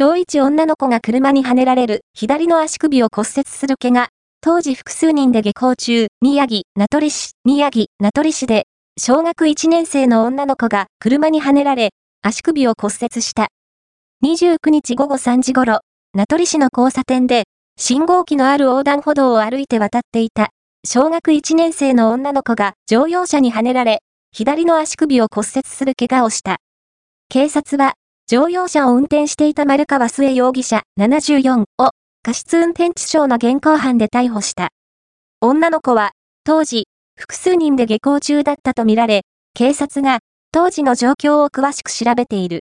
小一女の子が車にはねられる左の足首を骨折する怪我。当時複数人で下校中、宮城、名取市、宮城、名取市で、小学1年生の女の子が車にはねられ、足首を骨折した。29日午後3時頃、名取市の交差点で、信号機のある横断歩道を歩いて渡っていた、小学1年生の女の子が乗用車にはねられ、左の足首を骨折する怪我をした。警察は、乗用車を運転していた丸川末容疑者74を過失運転致傷の現行犯で逮捕した。女の子は、当時、複数人で下校中だったとみられ、警察が、当時の状況を詳しく調べている。